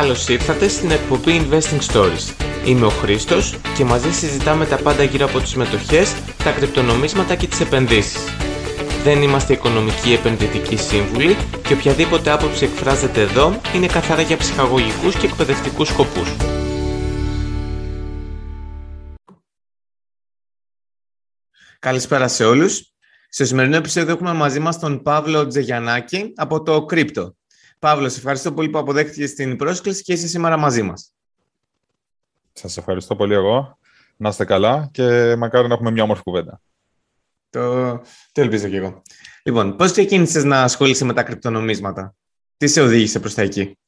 Καλώς ήρθατε στην εκπομπή Investing Stories. Είμαι ο Χρήστος και μαζί συζητάμε τα πάντα γύρω από τις μετοχές, τα κρυπτονομίσματα και τις επενδύσεις. Δεν είμαστε οικονομικοί επενδυτικοί σύμβουλοι και οποιαδήποτε άποψη εκφράζεται εδώ είναι καθαρά για ψυχαγωγικούς και εκπαιδευτικούς σκοπούς. Καλησπέρα σε όλους. Στο σημερινό επεισόδιο έχουμε μαζί μας τον Παύλο Τζεγιανάκη από το Crypto. Παύλος, σε ευχαριστώ πολύ που αποδέχτηκες την πρόσκληση και είσαι σήμερα μαζί μας. Σας ευχαριστώ πολύ εγώ. Να είστε καλά και μακάρι να έχουμε μια όμορφη κουβέντα. Το, το ελπίζω και εγώ. Λοιπόν, πώς ξεκίνησες να ασχολείσαι με τα κρυπτονομίσματα; Τι σε οδήγησε προς τα εκεί;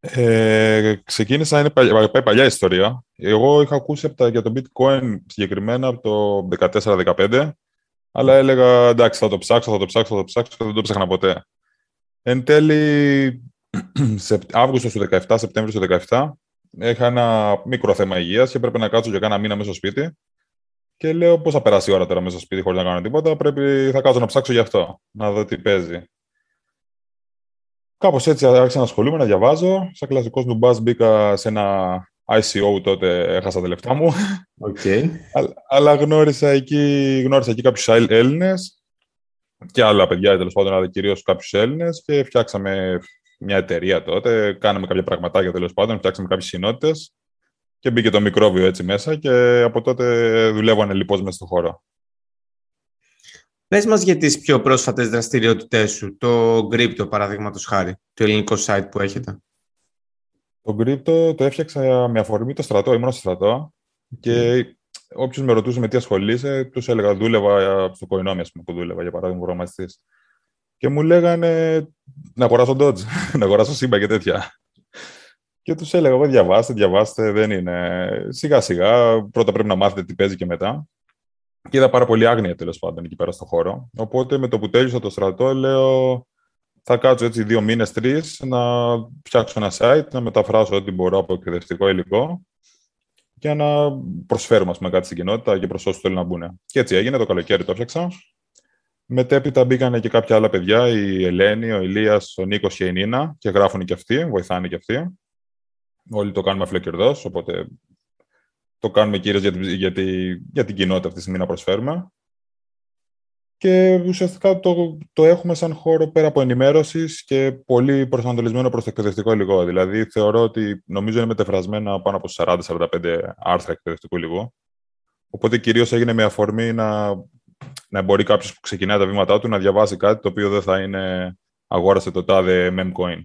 Ε, ξεκίνησα, είναι παλιά, παλιά ιστορία. Εγώ είχα ακούσει από τα, για το bitcoin συγκεκριμένα από το 14-15, αλλά έλεγα εντάξει θα το ψάξω, θα το ψάξω, θα το ψάξω και δεν το ψάχνα ποτέ. Εν τέλει, Αύγουστο του 17, Σεπτέμβριο του 17, είχα ένα μικρό θέμα υγείας και έπρεπε να κάτσω για κάνα μήνα μέσα στο σπίτι. Και λέω πώς θα περάσει η ώρα τώρα μέσα στο σπίτι χωρίς να κάνω τίποτα. Πρέπει, θα κάτσω να ψάξω γι' αυτό, να δω τι παίζει. Κάπως έτσι άρχισα να ασχολούμαι, να διαβάζω. Σαν κλασικός νουμπά μπήκα σε ένα ICO τότε, έχασα τα λεφτά μου. Okay. αλλά γνώρισα εκεί, γνώρισα εκεί κάποιους Έλληνες και άλλα παιδιά, τέλος πάντων, αλλά κυρίως κάποιους Έλληνες και φτιάξαμε μια εταιρεία τότε. Κάναμε κάποια πραγματάκια τέλος πάντων, φτιάξαμε κάποιες κοινότητε και μπήκε το μικρόβιο έτσι μέσα και από τότε δουλεύω ανελειπώ μέσα στον χώρο. Πες μας για τις πιο πρόσφατες δραστηριότητές σου, το Crypto παραδείγματος χάρη, το ελληνικό site που έχετε. Το Crypto το έφτιαξα με αφορμή το στρατό, ήμουν στο στρατό και όποιος με ρωτούσε με τι ασχολείσαι, τους έλεγα δούλευα στο Coinomi, πούμε, που δούλευα για παράδειγμα, προγραμματιστής. Και μου λέγανε να αγοράσω Dodge, να αγοράσω Simba και τέτοια. Και τους έλεγα, εγώ διαβάστε, διαβάστε, δεν είναι. Σιγά σιγά, πρώτα πρέπει να μάθετε τι παίζει και μετά. Και είδα πάρα πολύ άγνοια τέλος πάντων εκεί πέρα στο χώρο. Οπότε με το που τέλειωσα το στρατό, λέω, θα κάτσω έτσι δύο μήνες, τρεις, να φτιάξω ένα site, να μεταφράσω ό,τι μπορώ από εκπαιδευτικό υλικό για να προσφέρουμε πούμε, κάτι στην κοινότητα και προς όσους θέλουν να μπουν. Και έτσι έγινε, το καλοκαίρι το έφτιαξα. Μετέπειτα μπήκαν και κάποια άλλα παιδιά, η Ελένη, ο Ηλίας, ο Νίκος και η Νίνα, και γράφουν και αυτοί, βοηθάνε και αυτοί. Όλοι το κάνουμε αφιλοκερδό, οπότε το κάνουμε κυρίως για, για, για την κοινότητα αυτή τη στιγμή να προσφέρουμε. Και ουσιαστικά το, το έχουμε σαν χώρο πέρα από ενημέρωσης και πολύ προσανατολισμένο προς το εκπαιδευτικό υλικό. Δηλαδή, θεωρώ ότι νομίζω είναι μετεφρασμένα πάνω από 40-45 άρθρα εκπαιδευτικού υλικού. Οπότε κυρίως έγινε με αφορμή να, να μπορεί κάποιος που ξεκινάει τα βήματά του να διαβάσει κάτι το οποίο δεν θα είναι αγόρασε το τάδε memcoin.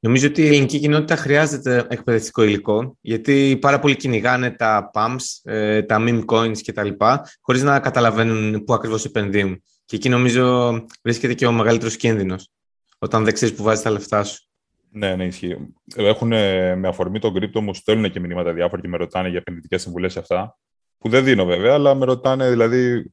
Νομίζω ότι η ελληνική κοινότητα χρειάζεται εκπαιδευτικό υλικό, γιατί πάρα πολλοί κυνηγάνε τα pumps, ε, τα meme coins κτλ., χωρίς να καταλαβαίνουν πού ακριβώς επενδύουν. Και εκεί νομίζω βρίσκεται και ο μεγαλύτερος κίνδυνος, όταν δεν ξέρεις που βάζεις τα λεφτά σου. Ναι, ναι, ισχύει. Έχουν με αφορμή τον κρύπτο μου, στέλνουν και μηνύματα διάφορα και με ρωτάνε για επενδυτικές συμβουλές αυτά. Που δεν δίνω βέβαια, αλλά με ρωτάνε, δηλαδή,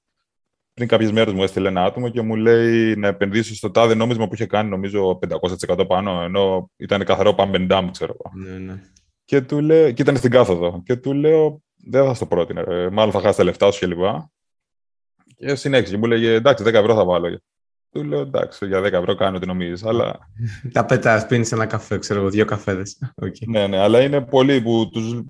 πριν κάποιες μέρες μου έστειλε ένα άτομο και μου λέει να επενδύσω στο τάδε νόμισμα που είχε κάνει, νομίζω, 500% πάνω, ενώ ήταν καθαρό pump and dump, ξέρω εγώ. Ναι, ναι. Και, του λέω, και ήταν στην κάθοδο. Και του λέω, δεν θα στο πρότεινα. Μάλλον θα χάσει τα λεφτά σου κλπ. Και, και συνέχισε. Και μου λέγε, εντάξει, 10 ευρώ θα βάλω. Του λέω, εντάξει, για 10 ευρώ κάνω τι νομίζεις. Αλλά... Τα πετά, πίνεις ένα καφέ, ξέρω εγώ, δύο καφέδες. Okay. Ναι, ναι, αλλά είναι πολλοί που τους,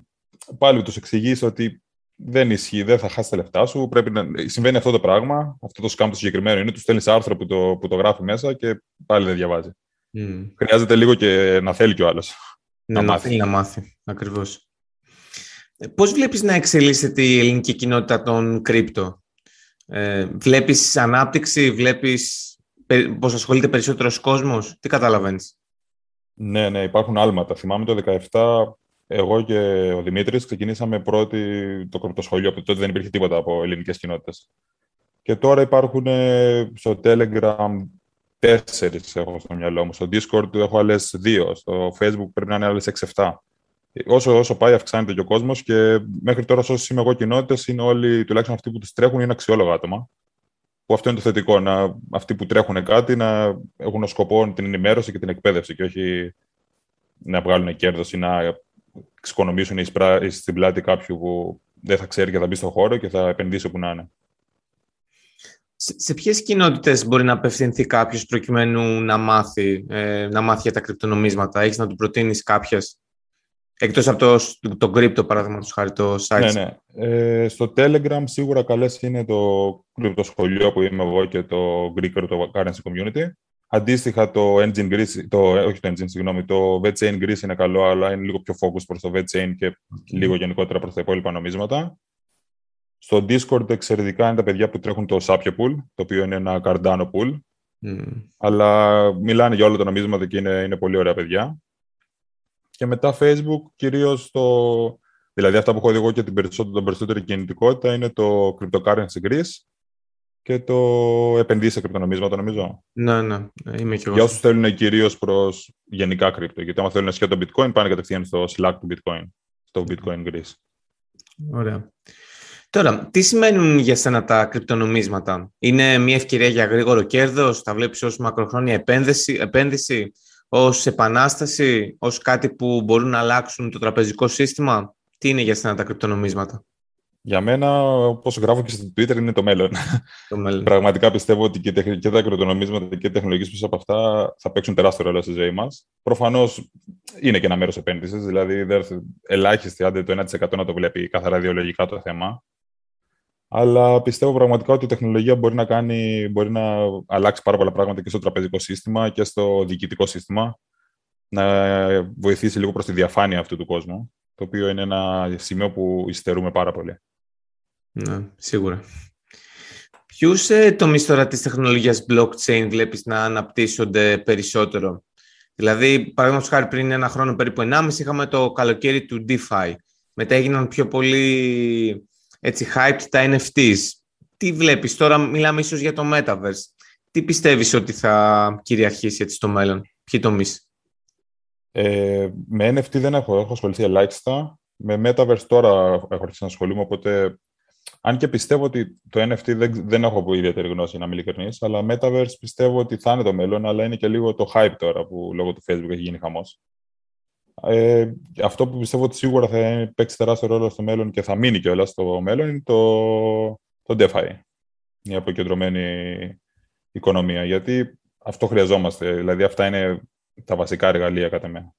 πάλι τους εξηγείς ότι δεν ισχύει, δεν θα χάσει τα λεφτά σου. Πρέπει να... Συμβαίνει αυτό το πράγμα. Αυτό το σκάμπ το συγκεκριμένο είναι. Του στέλνεις άρθρο που το, που το γράφει μέσα και πάλι δεν διαβάζει. Mm. Χρειάζεται λίγο και να θέλει κι ο άλλος. Ναι, να, να θέλει να μάθει. Ακριβώς. Ε, Πώς βλέπεις να εξελίσσεται η ελληνική κοινότητα των κρύπτο, ε, Βλέπεις ανάπτυξη, βλέπεις πώ ασχολείται περισσότερο κόσμος, τι καταλαβαίνεις; Ναι, ναι, υπάρχουν άλματα. Θυμάμαι το 2017 εγώ και ο Δημήτρης ξεκινήσαμε πρώτη το κρυπτοσχολείο, από τότε δεν υπήρχε τίποτα από ελληνικές κοινότητες. Και τώρα υπάρχουν ε, στο Telegram τέσσερις έχω στο μυαλό μου. Στο Discord έχω άλλες δύο. Στο Facebook πρέπει να είναι άλλες 6-7. Όσο, όσο πάει, αυξάνεται και ο κόσμος και μέχρι τώρα, όσοι είμαι εγώ κοινότητες, είναι όλοι, τουλάχιστον αυτοί που τι τρέχουν, είναι αξιόλογα άτομα. Που αυτό είναι το θετικό. Να, αυτοί που τρέχουν κάτι να έχουν ως σκοπό την ενημέρωση και την εκπαίδευση και όχι να βγάλουν κέρδος ή να εξοικονομήσουν στην πλάτη κάποιου που δεν θα ξέρει και θα μπει στον χώρο και θα επενδύσει όπου να είναι. σε ποιες κοινότητες μπορεί να απευθυνθεί κάποιος προκειμένου να μάθει, ε, να μάθει για τα κρυπτονομίσματα; Έχεις να του προτείνεις κάποιες; Εκτός από το, το, το crypto, παραδείγματος χάρη, το site. Ναι, ναι. Ε, στο Telegram σίγουρα καλές είναι το κρυπτοσχολείο που είμαι εγώ και το Greek Cryptocurrency Community. Αντίστοιχα, το Engine Greece, το, όχι το Engine, συγγνώμη, το VeChain Greece είναι καλό, αλλά είναι λίγο πιο focus προς το VeChain και λίγο γενικότερα προς τα υπόλοιπα νομίσματα. Στο Discord εξαιρετικά είναι τα παιδιά που τρέχουν το Sapio Pool, το οποίο είναι ένα Cardano Pool. Mm. Αλλά μιλάνε για όλα τα νομίσματα και είναι, είναι πολύ ωραία παιδιά. Και μετά Facebook, κυρίως το... Δηλαδή αυτά που έχω δει εγώ και την περισσότερη, περισσότερη κινητικότητα είναι το Cryptocurrency Greece και το επενδύσει σε κρυπτονομίσματα, νομίζω. Ναι, ναι, είμαι και εγώ. Για όσους θέλουν κυρίως προς γενικά κρυπτο. Γιατί άμα θέλουν να το bitcoin, πάνε κατευθείαν στο Slack του bitcoin, στο bitcoin Greece. Ωραία. Τώρα, τι σημαίνουν για σένα τα κρυπτονομίσματα; Είναι μια ευκαιρία για γρήγορο κέρδος, τα βλέπεις ως μακροχρόνια επένδυση, επένδυση ως επανάσταση, ως κάτι που μπορούν να αλλάξουν το τραπεζικό σύστημα; Τι είναι για σένα τα κρυπτονομίσματα; Για μένα, όπως γράφω και στο Twitter, είναι το μέλλον. Το μέλλον. Πραγματικά πιστεύω ότι και, και τα κρυπτονομίσματα και οι τεχνολογίες πίσω από αυτά θα παίξουν τεράστιο ρόλο στη ζωή μας. Προφανώς είναι και ένα μέρος επένδυσης, δηλαδή ελάχιστη, άντε το 1% να το βλέπει καθαρά ιδεολογικά το θέμα. Αλλά πιστεύω πραγματικά ότι η τεχνολογία μπορεί να, κάνει, μπορεί να αλλάξει πάρα πολλά πράγματα και στο τραπεζικό σύστημα και στο διοικητικό σύστημα. Να βοηθήσει λίγο προς τη διαφάνεια αυτού του κόσμου. Το οποίο είναι ένα σημείο που υστερούμε πάρα πολύ. Ναι, σίγουρα. Ποιους ε, τομείς τώρα της τεχνολογίας blockchain βλέπεις να αναπτύσσονται περισσότερο; Δηλαδή, παραδείγματος χάρη πριν ένα χρόνο, περίπου 1,5 είχαμε το καλοκαίρι του DeFi. Μετά έγιναν πιο πολύ έτσι hyped τα NFTs. Τι βλέπεις τώρα, μιλάμε ίσως για το Metaverse. Τι πιστεύεις ότι θα κυριαρχήσει έτσι στο μέλλον, ποιοι τομείς; Ε, με NFT δεν έχω, έχω ασχοληθεί ελάχιστα. Με Metaverse τώρα έχω αρχίσει να ασχολούμαι, οπότε αν και πιστεύω ότι το NFT δεν, δεν έχω ιδιαίτερη γνώση, να είμαι ειλικρινής, αλλά Metaverse πιστεύω ότι θα είναι το μέλλον, αλλά είναι και λίγο το hype τώρα που λόγω του Facebook έχει γίνει χαμός. Ε, αυτό που πιστεύω ότι σίγουρα θα παίξει τεράστιο ρόλο στο μέλλον και θα μείνει κιόλας στο μέλλον είναι το, το DeFi. Η αποκεντρωμένη οικονομία. Γιατί αυτό χρειαζόμαστε. Δηλαδή, αυτά είναι τα βασικά εργαλεία κατά μένα.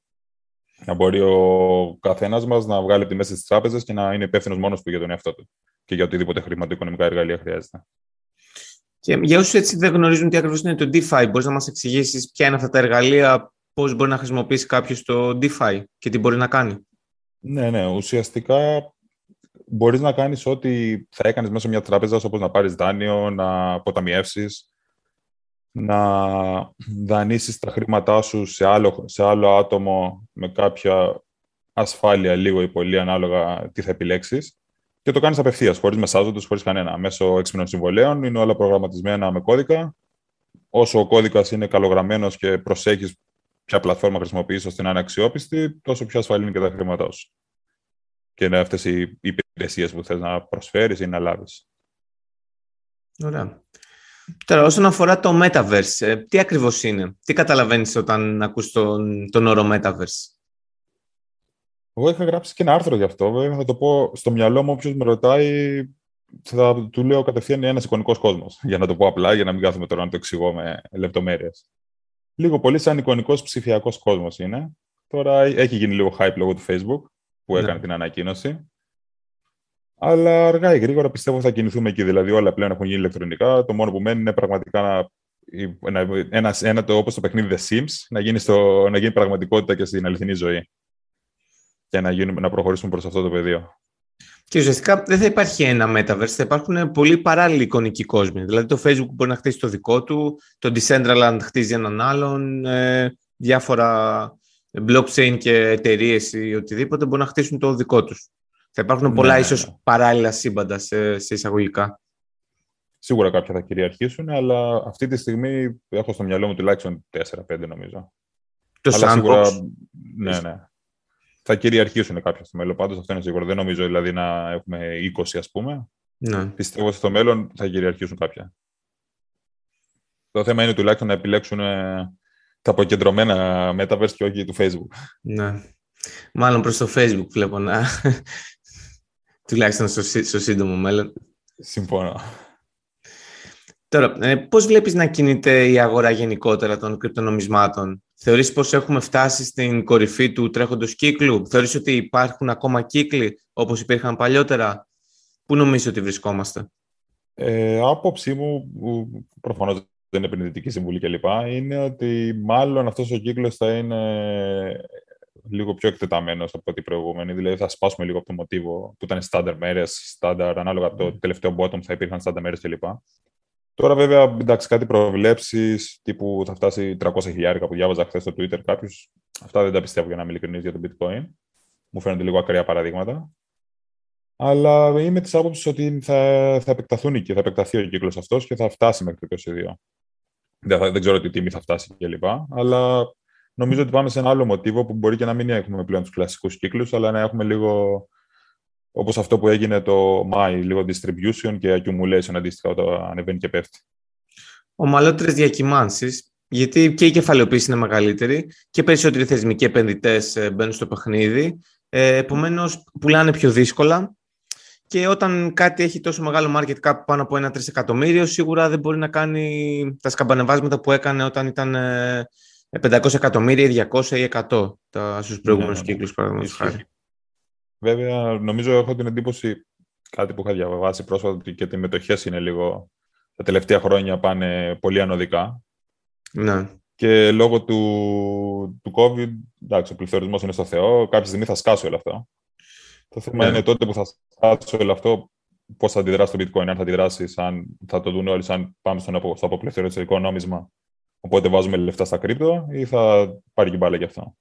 Να μπορεί ο καθένας μας να βγάλει τη μέση τη τράπεζα και να είναι υπεύθυνος μόνος του για τον εαυτό του και για οτιδήποτε χρηματοοικονομικά εργαλεία χρειάζεται. Και για όσους έτσι δεν γνωρίζουν τι ακριβώς είναι το DeFi, μπορείς να μας εξηγήσεις ποια είναι αυτά τα εργαλεία, πώς μπορεί να χρησιμοποιήσει κάποιος το DeFi και τι μπορεί να κάνει; Ναι, ναι. Ουσιαστικά μπορείς να κάνεις ό,τι θα έκανες μέσω μια τράπεζα, όπως να πάρεις δάνειο, να αποταμιεύσεις, να δανείσεις τα χρήματά σου σε άλλο, σε άλλο άτομο με κάποια ασφάλεια, λίγο ή πολύ, ανάλογα τι θα επιλέξεις και το κάνεις απευθείας, χωρίς μεσάζοντες, χωρίς κανένα. Μέσω έξυπνων συμβολέων είναι όλα προγραμματισμένα με κώδικα. Όσο ο κώδικας είναι καλογραμμένος και προσέχεις ποια πλατφόρμα χρησιμοποιείς ώστε να είναι αξιόπιστη, τόσο πιο ασφαλή είναι και τα χρήματά σου. Και είναι αυτές οι υπηρεσίες που θες να προσφέρεις ή να λάβεις. Ωραία. Τώρα, όσον αφορά το Metaverse, ε, τι ακριβώς είναι, τι καταλαβαίνεις όταν ακούς τον, τον όρο Metaverse; Εγώ είχα γράψει και ένα άρθρο γι' αυτό. Βέβαια, θα το πω στο μυαλό μου, όποιος με ρωτάει, θα του λέω κατευθείαν ένας εικονικός κόσμος. Για να το πω απλά, για να μην κάθομαι τώρα να το εξηγώ με λεπτομέρειες. Λίγο πολύ σαν εικονικός ψηφιακός κόσμος είναι. Τώρα έχει γίνει λίγο hype λόγω του Facebook που ναι. έκανε την ανακοίνωση. Αλλά αργά ή γρήγορα πιστεύω θα κινηθούμε εκεί. Δηλαδή, όλα πλέον έχουν γίνει ηλεκτρονικά. Το μόνο που μένει είναι πραγματικά να. Ένα, ένας, ένα, το, όπως το παιχνίδι The Sims, να γίνει, στο, να γίνει πραγματικότητα και στην αληθινή ζωή και να, γίνουμε, να προχωρήσουμε προς αυτό το πεδίο. Και ουσιαστικά δεν θα υπάρχει ένα metaverse, θα υπάρχουν πολύ παράλληλοι εικονικοί κόσμοι. Δηλαδή το Facebook μπορεί να χτίσει το δικό του, το Decentraland χτίζει έναν άλλον, ε, διάφορα blockchain και εταιρείες ή οτιδήποτε μπορούν να χτίσουν το δικό τους. Θα υπάρχουν πολλά ναι, ίσως ναι. παράλληλα σύμπαντα σε, σε εισαγωγικά. Σίγουρα κάποια θα κυριαρχήσουν, αλλά αυτή τη στιγμή έχω στο μυαλό μου τουλάχιστον 4-5 νομίζω. Το αλλά Sandbox. Ναι, ναι θα κυριαρχήσουν κάποια στο μέλλον. Πάντως αυτό είναι σίγουρο. Δεν νομίζω δηλαδή να έχουμε 20, ας πούμε. Ναι. Πιστεύω ότι στο μέλλον θα κυριαρχήσουν κάποια. Το θέμα είναι τουλάχιστον να επιλέξουν ε, τα αποκεντρωμένα metaverse και όχι του Facebook. Ναι. Μάλλον προς το Facebook βλέπω να... τουλάχιστον στο, στο σύντομο μέλλον. Συμφωνώ. Τώρα, ε, πώς βλέπεις να κινείται η αγορά γενικότερα των κρυπτονομισμάτων; Θεωρείς πως έχουμε φτάσει στην κορυφή του τρέχοντος κύκλου; Θεωρείς ότι υπάρχουν ακόμα κύκλοι όπως υπήρχαν παλιότερα; Πού νομίζεις ότι βρισκόμαστε; Ε, άποψή μου, προφανώς δεν είναι επενδυτική συμβουλή κλπ. Είναι ότι μάλλον αυτός ο κύκλος θα είναι λίγο πιο εκτεταμένος από ό,τι προηγούμενη. Δηλαδή θα σπάσουμε λίγο από το μοτίβο που ήταν στάνταρ μέρες, στάνταρ ανάλογα το τελευταίο bottom θα υπήρχαν στάνταρ μέρες κλπ. Τώρα, βέβαια, εντάξει, κάτι προβλέψεις τύπου θα φτάσει 300 χιλιάρικα που διάβαζα χθες στο Twitter κάποιος. Αυτά δεν τα πιστεύω για να είμαι ειλικρινής για το Bitcoin. Μου φαίνονται λίγο ακραία παραδείγματα. Αλλά είμαι της άποψης ότι θα, θα επεκταθούν και θα επεκταθεί ο κύκλος αυτός και θα φτάσει μέχρι το 2022. Δεν, δεν ξέρω τι τιμή θα φτάσει κλπ. Αλλά νομίζω ότι πάμε σε ένα άλλο μοτίβο που μπορεί και να μην έχουμε πλέον τους κλασικούς κύκλους, αλλά να έχουμε λίγο Όπως αυτό που έγινε το Μάη, λίγο distribution και accumulation αντίστοιχα όταν ανεβαίνει και πέφτει. Ομαλότερες διακυμάνσεις, γιατί και η κεφαλαιοποίηση είναι μεγαλύτερη και περισσότεροι θεσμικοί επενδυτές ε, μπαίνουν στο παιχνίδι. Ε, Επομένως, πουλάνε πιο δύσκολα. Και όταν κάτι έχει τόσο μεγάλο market cap πάνω από ένα τρισεκατομμύριο, σίγουρα δεν μπορεί να κάνει τα σκαμπανεβάσματα που έκανε όταν ήταν 500 ε, εκατομμύρια, 200 ή 100 στους προηγούμενους ναι, ναι, ναι. κύκλους, παραδείγματος χάρη. Βέβαια, νομίζω έχω την εντύπωση, κάτι που είχα διαβάσει πρόσφατα, ότι και οι μετοχές είναι λίγο. Τα τελευταία χρόνια πάνε πολύ ανωδικά. Ναι. Και λόγω του, του COVID, εντάξει, ο πληθωρισμός είναι στο Θεό. Κάποια στιγμή θα σκάσει όλο αυτό. Το θέμα ναι. είναι τότε που θα σκάσει όλο αυτό, πώς θα αντιδράσει το bitcoin, αν θα αντιδράσει, αν θα το δουν όλοι, αν πάμε στον, στο αποπληθωριστικό νόμισμα. Οπότε βάζουμε λεφτά στα κρύπτο ή θα πάρει και μπάλα γι' αυτό.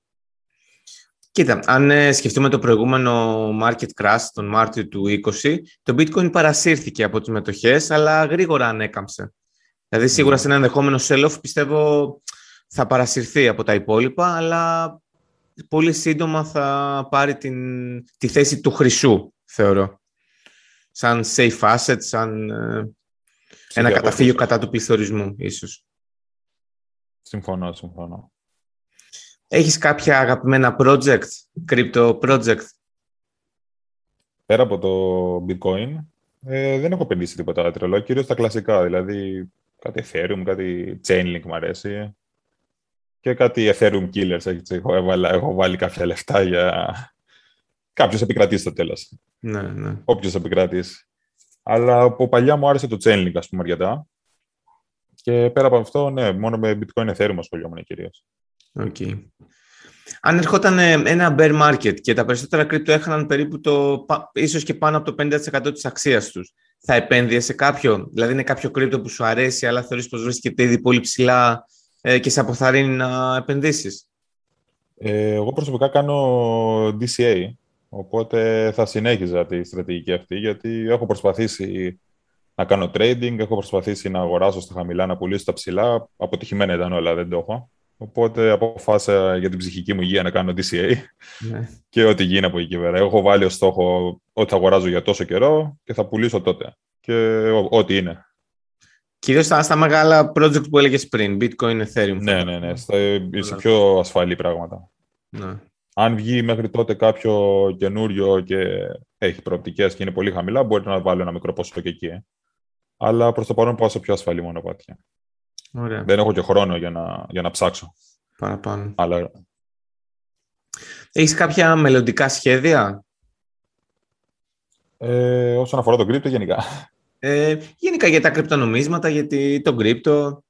Κοίτα, αν ε, σκεφτούμε το προηγούμενο market crash τον Μάρτιο του 20, το bitcoin παρασύρθηκε από τις μετοχές, αλλά γρήγορα ανέκαμψε. Δηλαδή, σίγουρα ναι. σε ένα ενδεχόμενο sell-off πιστεύω θα παρασυρθεί από τα υπόλοιπα, αλλά πολύ σύντομα θα πάρει την, τη θέση του χρυσού, θεωρώ. Σαν safe asset, σαν ε, ένα καταφύγιο κατά του πληθωρισμού, ίσως. Συμφωνώ, συμφωνώ. Έχεις κάποια αγαπημένα project, crypto project? Πέρα από το bitcoin, ε, δεν έχω επενδύσει τίποτα τρελό, κυρίως τα κλασικά, δηλαδή κάτι Ethereum, κάτι Chainlink μου αρέσει και κάτι Ethereum Killers, έτσι, έχω, έβαλα, έχω βάλει κάποια λεφτά για κάποιος επικρατήσει στο τέλος. Ναι, ναι. Όποιος επικρατήσει. Αλλά από παλιά μου άρεσε το Chainlink, ας πούμε, αρκετά. Και πέρα από αυτό, ναι, μόνο με Bitcoin Ethereum ασχολιόμουν κυρίως. Okay. Αν ερχόταν ε, ένα bear market και τα περισσότερα κρύπτο έχαναν περίπου το, ίσως και πάνω από το 50% της αξίας τους, θα επένδυε σε κάποιο, δηλαδή είναι κάποιο κρύπτο που σου αρέσει, αλλά θεωρείς πως βρίσκεται ήδη πολύ ψηλά ε, και σε αποθαρρύνει να επενδύσεις; Ε, εγώ προσωπικά κάνω DCA, οπότε θα συνέχιζα τη στρατηγική αυτή, γιατί έχω προσπαθήσει να κάνω trading, έχω προσπαθήσει να αγοράσω στα χαμηλά, να πουλήσω στα ψηλά. Αποτυχημένα ήταν όλα, δεν το έχω. Οπότε αποφάσισα για την ψυχική μου υγεία να κάνω DCA ναι. και ό,τι γίνει από εκεί πέρα. Έχω βάλει ως στόχο ότι θα αγοράζω για τόσο καιρό και θα πουλήσω τότε. Και ό,τι είναι. Κυρίως στα, μεγάλα project που έλεγες πριν, Bitcoin, Ethereum. Ναι, ναι, ναι. Στα, σε πιο ασφαλή πράγματα. Ναι. Αν βγει μέχρι τότε κάποιο καινούριο και έχει προοπτικές και είναι πολύ χαμηλά, μπορεί να βάλω ένα μικρό ποσό και εκεί. Αλλά προς το παρόν πάω σε πιο ασφαλή μονοπάτια. Ωραία. Δεν έχω και χρόνο για να, για να ψάξω. Παραπάνω. Αλλά... Έχεις κάποια μελλοντικά σχέδια; Ε, όσον αφορά τον κρύπτο, γενικά. Ε, γενικά για τα κρυπτονομίσματα, γιατί το κρύπτο...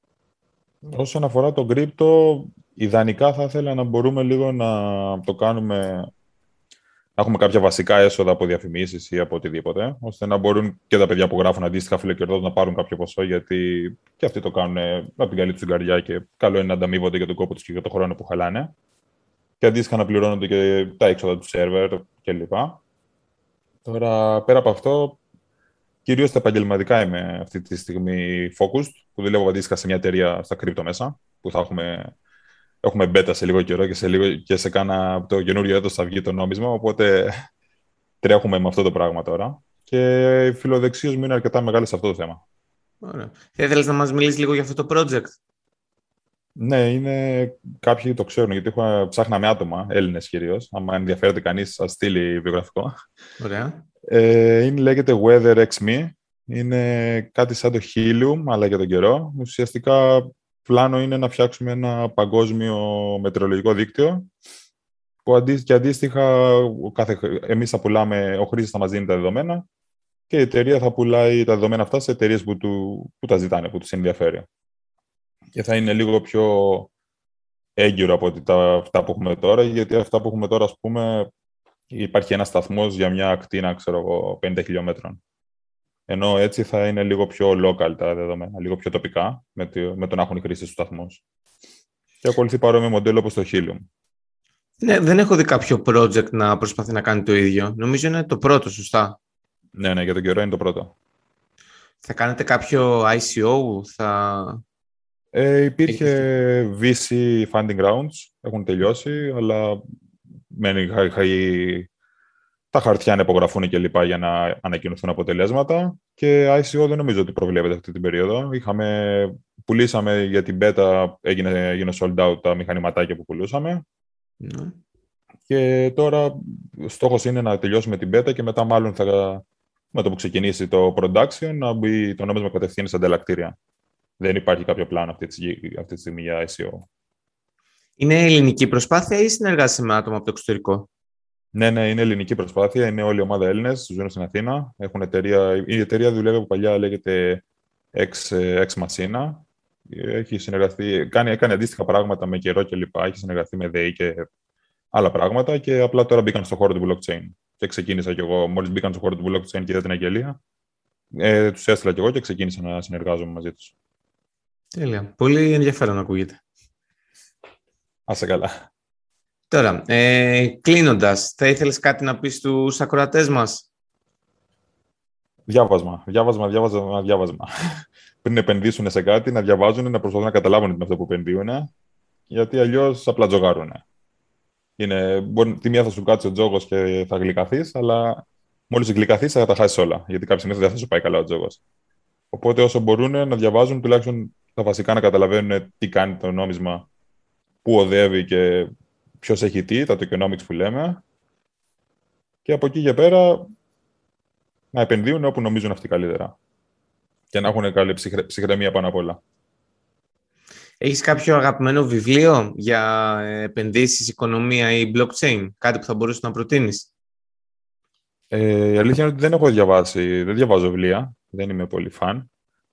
Όσον αφορά τον κρύπτο, ιδανικά θα ήθελα να μπορούμε λίγο να το κάνουμε να έχουμε κάποια βασικά έσοδα από διαφημίσεις ή από οτιδήποτε, ώστε να μπορούν και τα παιδιά που γράφουν αντίστοιχα φιλοκερδό να πάρουν κάποιο ποσό, γιατί και αυτοί το κάνουν από την καλή τους καρδιά και καλό είναι να ανταμείβονται για τον κόπο τους και για τον χρόνο που χαλάνε. Και αντίστοιχα να πληρώνονται και τα έξοδα του σερβερ κλπ. Τώρα, πέρα από αυτό, κυρίως τα επαγγελματικά είμαι αυτή τη στιγμή focused, που δουλεύω αντίστοιχα σε μια εταιρεία στα κρύπτο μέσα, που θα έχουμε έχουμε μπέτα σε λίγο καιρό και σε, λίγο, και σε κάνα το καινούριο έτος θα βγει το νόμισμα, οπότε τρέχουμε με αυτό το πράγμα τώρα. Και οι φιλοδεξίες μου είναι αρκετά μεγάλες σε αυτό το θέμα. Ωραία. Θα ήθελες να μας μιλήσεις λίγο για αυτό το project; Ναι, είναι κάποιοι το ξέρουν, γιατί έχω ψάχναμε άτομα, Έλληνες κυρίως. Αν ενδιαφέρεται κανείς, σα στείλει βιογραφικό. Ωραία. Ε, είναι, λέγεται Weather X Me Είναι κάτι σαν το Helium, αλλά για τον καιρό. Ουσιαστικά πλάνο είναι να φτιάξουμε ένα παγκόσμιο μετεωρολογικό δίκτυο που αντί, και αντίστοιχα κάθε, εμείς θα πουλάμε, ο χρήστης θα μας δίνει τα δεδομένα και η εταιρεία θα πουλάει τα δεδομένα αυτά σε εταιρείες που, του, που τα ζητάνε, που τους ενδιαφέρει. Και θα είναι λίγο πιο έγκυρο από ότι τα, αυτά που έχουμε τώρα, γιατί αυτά που έχουμε τώρα, ας πούμε, υπάρχει ένας σταθμός για μια ακτίνα, ξέρω εγώ, 50 χιλιόμετρων. Ενώ έτσι θα είναι λίγο πιο local τα δεδομένα, λίγο πιο τοπικά, με, το, με τον να έχουν οι χρήστες του σταθμούς. Και ακολουθεί παρόμοιο μοντέλο όπως το Helium. Ναι, δεν έχω δει κάποιο project να προσπαθεί να κάνει το ίδιο. Νομίζω είναι το πρώτο, σωστά; Ναι, ναι, για τον καιρό είναι το πρώτο. Θα κάνετε κάποιο ICO, θα... Ε, υπήρχε VC funding rounds, έχουν τελειώσει, αλλά μένει τα χαρτιά να υπογραφούν και λοιπά για να ανακοινωθούν αποτελέσματα. Και ICO δεν νομίζω ότι προβλέπεται αυτή την περίοδο. Είχαμε, πουλήσαμε για την beta, έγινε, έγινε sold out τα μηχανηματάκια που πουλούσαμε. Ναι. Και τώρα ο στόχος είναι να τελειώσουμε την beta και μετά μάλλον θα, με το που ξεκινήσει το production να μπει το νόμισμα κατευθείαν σε ανταλλακτήρια. Δεν υπάρχει κάποιο πλάνο αυτή τη, αυτή τη στιγμή για ICO. Είναι ελληνική προσπάθεια ή συνεργάζεσαι με άτομα από το εξωτερικό; Ναι, ναι, είναι ελληνική προσπάθεια. Είναι όλη η ομάδα Έλληνες, ζουν στην Αθήνα. Έχουν εταιρεία, η εταιρεία δουλεύει από παλιά, λέγεται Ex, Ex Machina. Έχει συνεργαστεί, κάνει, έκανε αντίστοιχα πράγματα με καιρό και λοιπά. Έχει συνεργαστεί με ΔΕΗ και άλλα πράγματα και απλά τώρα μπήκαν στο χώρο του blockchain. Και ξεκίνησα κι εγώ, μόλις μπήκαν στο χώρο του blockchain και είδα την αγγελία, ε, τους έστειλα κι εγώ και ξεκίνησα να συνεργάζομαι μαζί τους. Τέλεια. Πολύ ενδιαφέρον ακούγεται. Άσε καλά. Τώρα, ε, κλείνοντας, θα ήθελες κάτι να πεις στους ακροατές μας; Διάβασμα, διάβασμα, διάβασμα, διάβασμα. Πριν επενδύσουν σε κάτι, να διαβάζουν, να προσπαθούν να καταλάβουν τι αυτό που επενδύουν, γιατί αλλιώς απλά τζογάρουν. Είναι, μπορεί, τη μία θα σου κάτσει ο τζόγος και θα γλυκαθείς, αλλά μόλις γλυκαθείς θα τα χάσεις όλα. Γιατί κάποια στιγμή δεν θα σου πάει καλά ο τζόγος. Οπότε όσο μπορούν να διαβάζουν, τουλάχιστον τα βασικά να καταλαβαίνουν τι κάνει το νόμισμα, πού οδεύει και ποιος έχει τι, τα tokenomics που λέμε. Και από εκεί και πέρα να επενδύουν όπου νομίζουν αυτοί καλύτερα. Και να έχουν καλή ψυχραιμία πάνω απ' όλα. Έχεις κάποιο αγαπημένο βιβλίο για επενδύσεις, οικονομία ή blockchain, κάτι που θα μπορούσες να προτείνεις; Ε, η αλήθεια είναι ότι δεν έχω διαβάσει, δεν διαβάζω βιβλία, δεν είμαι πολύ φαν.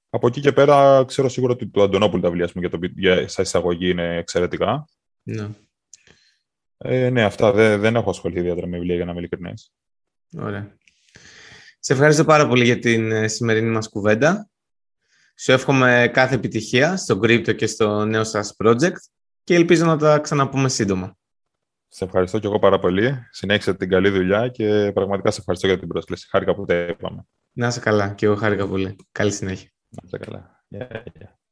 Από εκεί και πέρα ξέρω σίγουρα ότι το Αντωνόπουλο τα βιβλία για, το, για σαν εισαγωγή είναι εξαιρετικά. Ναι. Ε, ναι, αυτά δεν, δεν έχω ασχοληθεί ιδιαίτερα με βιβλία για να είμαι ειλικρινής. Ωραία. Σε ευχαριστώ πάρα πολύ για την ε, σημερινή μας κουβέντα. Σου εύχομαι κάθε επιτυχία στο Crypto και στο νέο σας project και ελπίζω να τα ξαναπούμε σύντομα. Σε ευχαριστώ και εγώ πάρα πολύ. Συνέχισε την καλή δουλειά και πραγματικά σε ευχαριστώ για την πρόσκληση. Χάρηκα που τα είπαμε. Να είσαι καλά και εγώ χάρηκα πολύ. Καλή συνέχεια. Να είσαι καλά. Yeah, yeah.